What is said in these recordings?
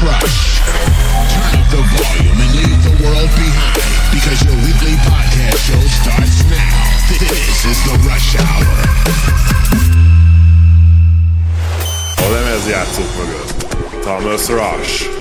Crush. Turn up the volume and leave the world behind because your weekly podcast show starts now. This is the Rush Hour. A játszott mögött Thomas Rush.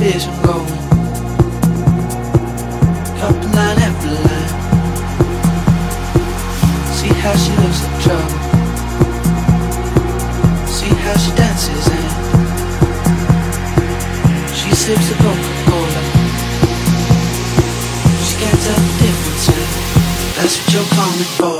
vision going. Up line after line. See how she looks in trouble. See how she dances and she sips a Coca Cola. She can't tell the difference. That's what you're calling for.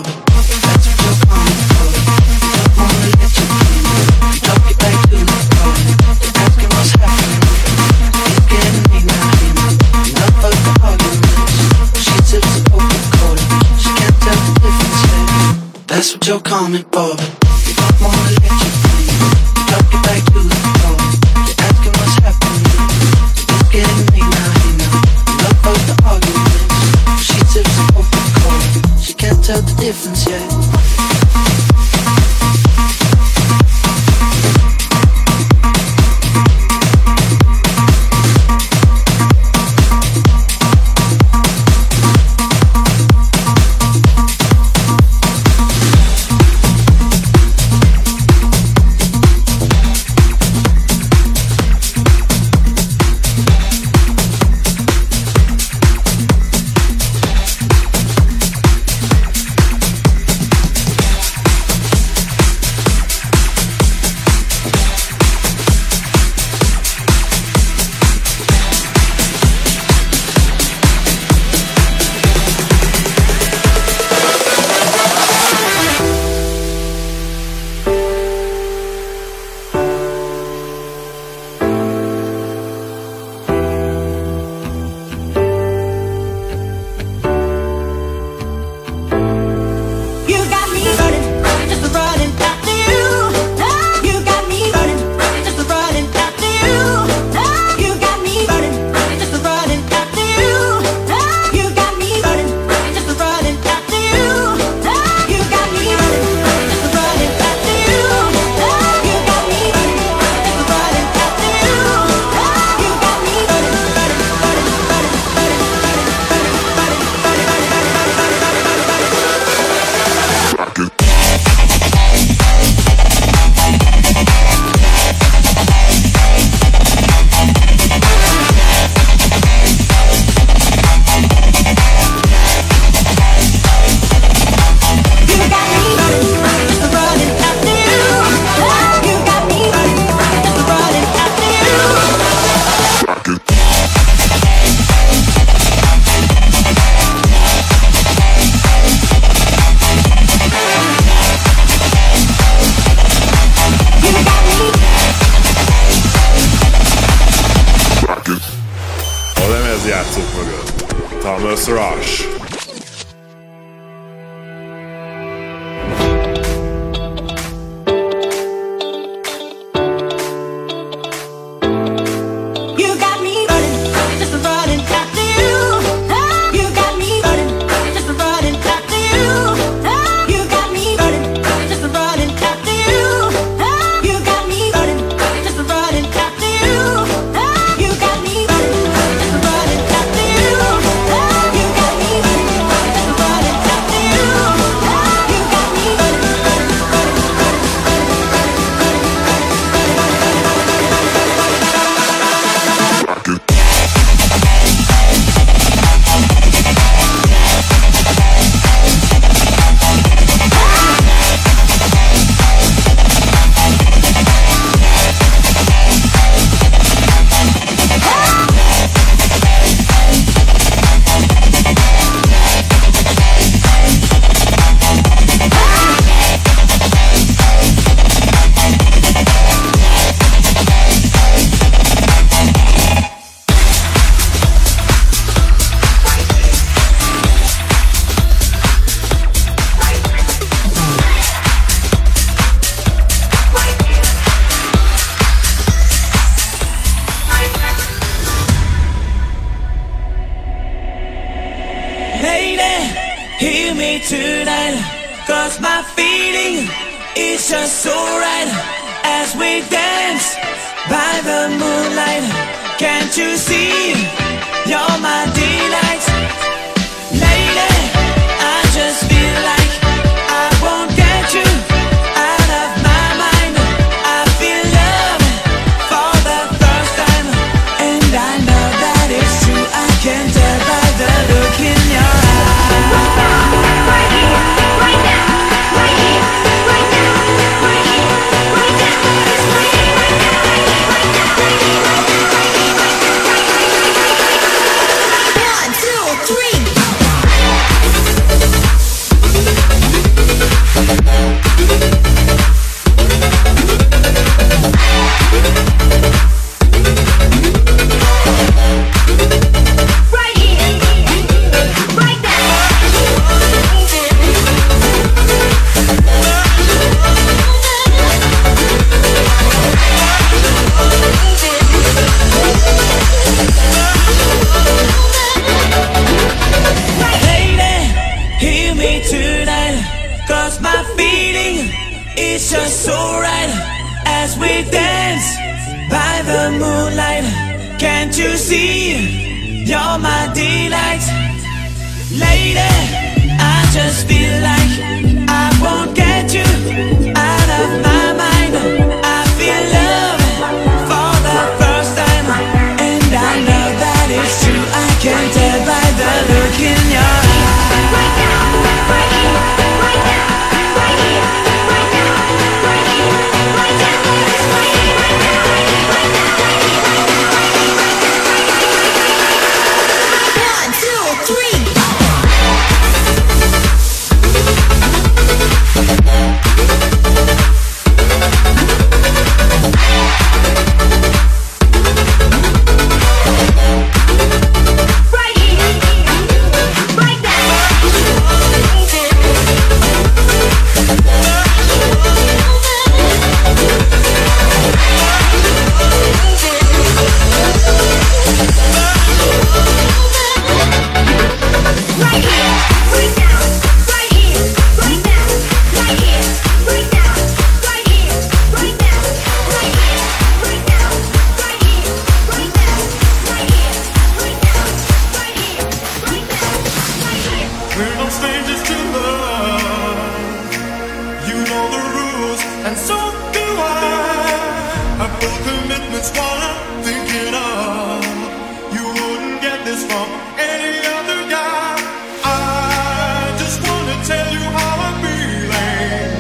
from any other guy. I just wanna tell you how I'm feeling.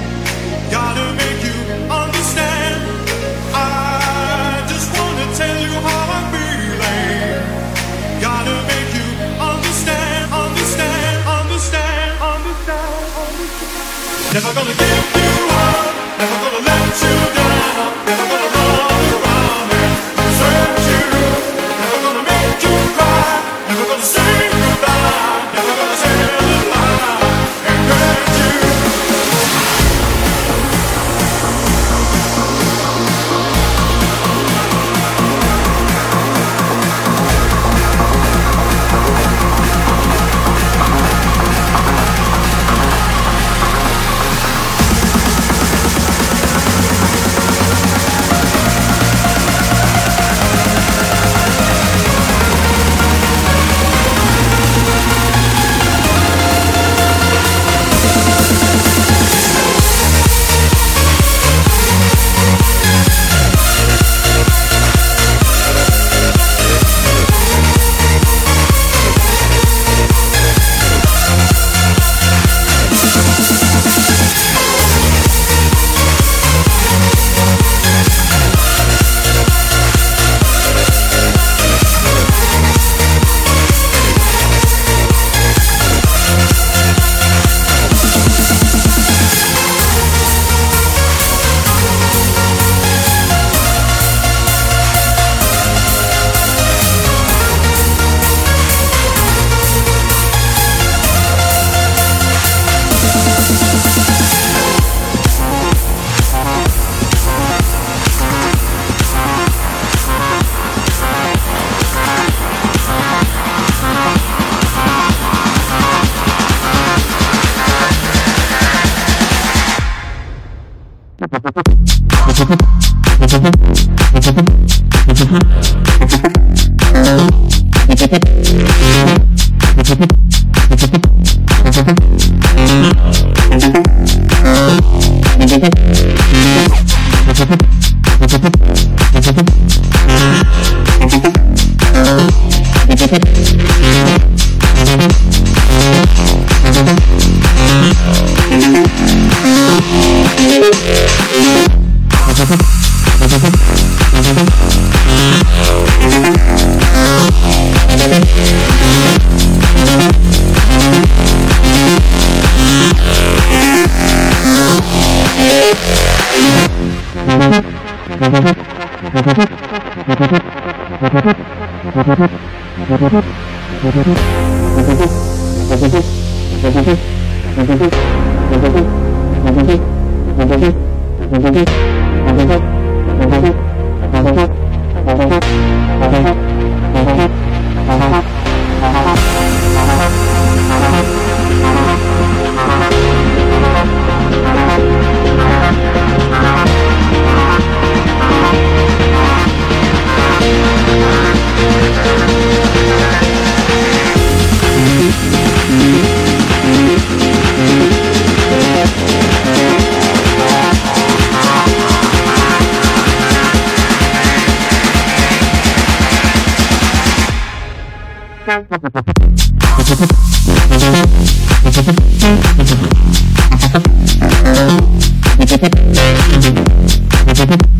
Gotta make you understand. I just wanna tell you how I'm feeling. Gotta make you understand, understand, understand, understand, understand. Never gonna give you up. I'm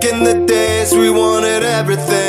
Back in the days, we wanted everything,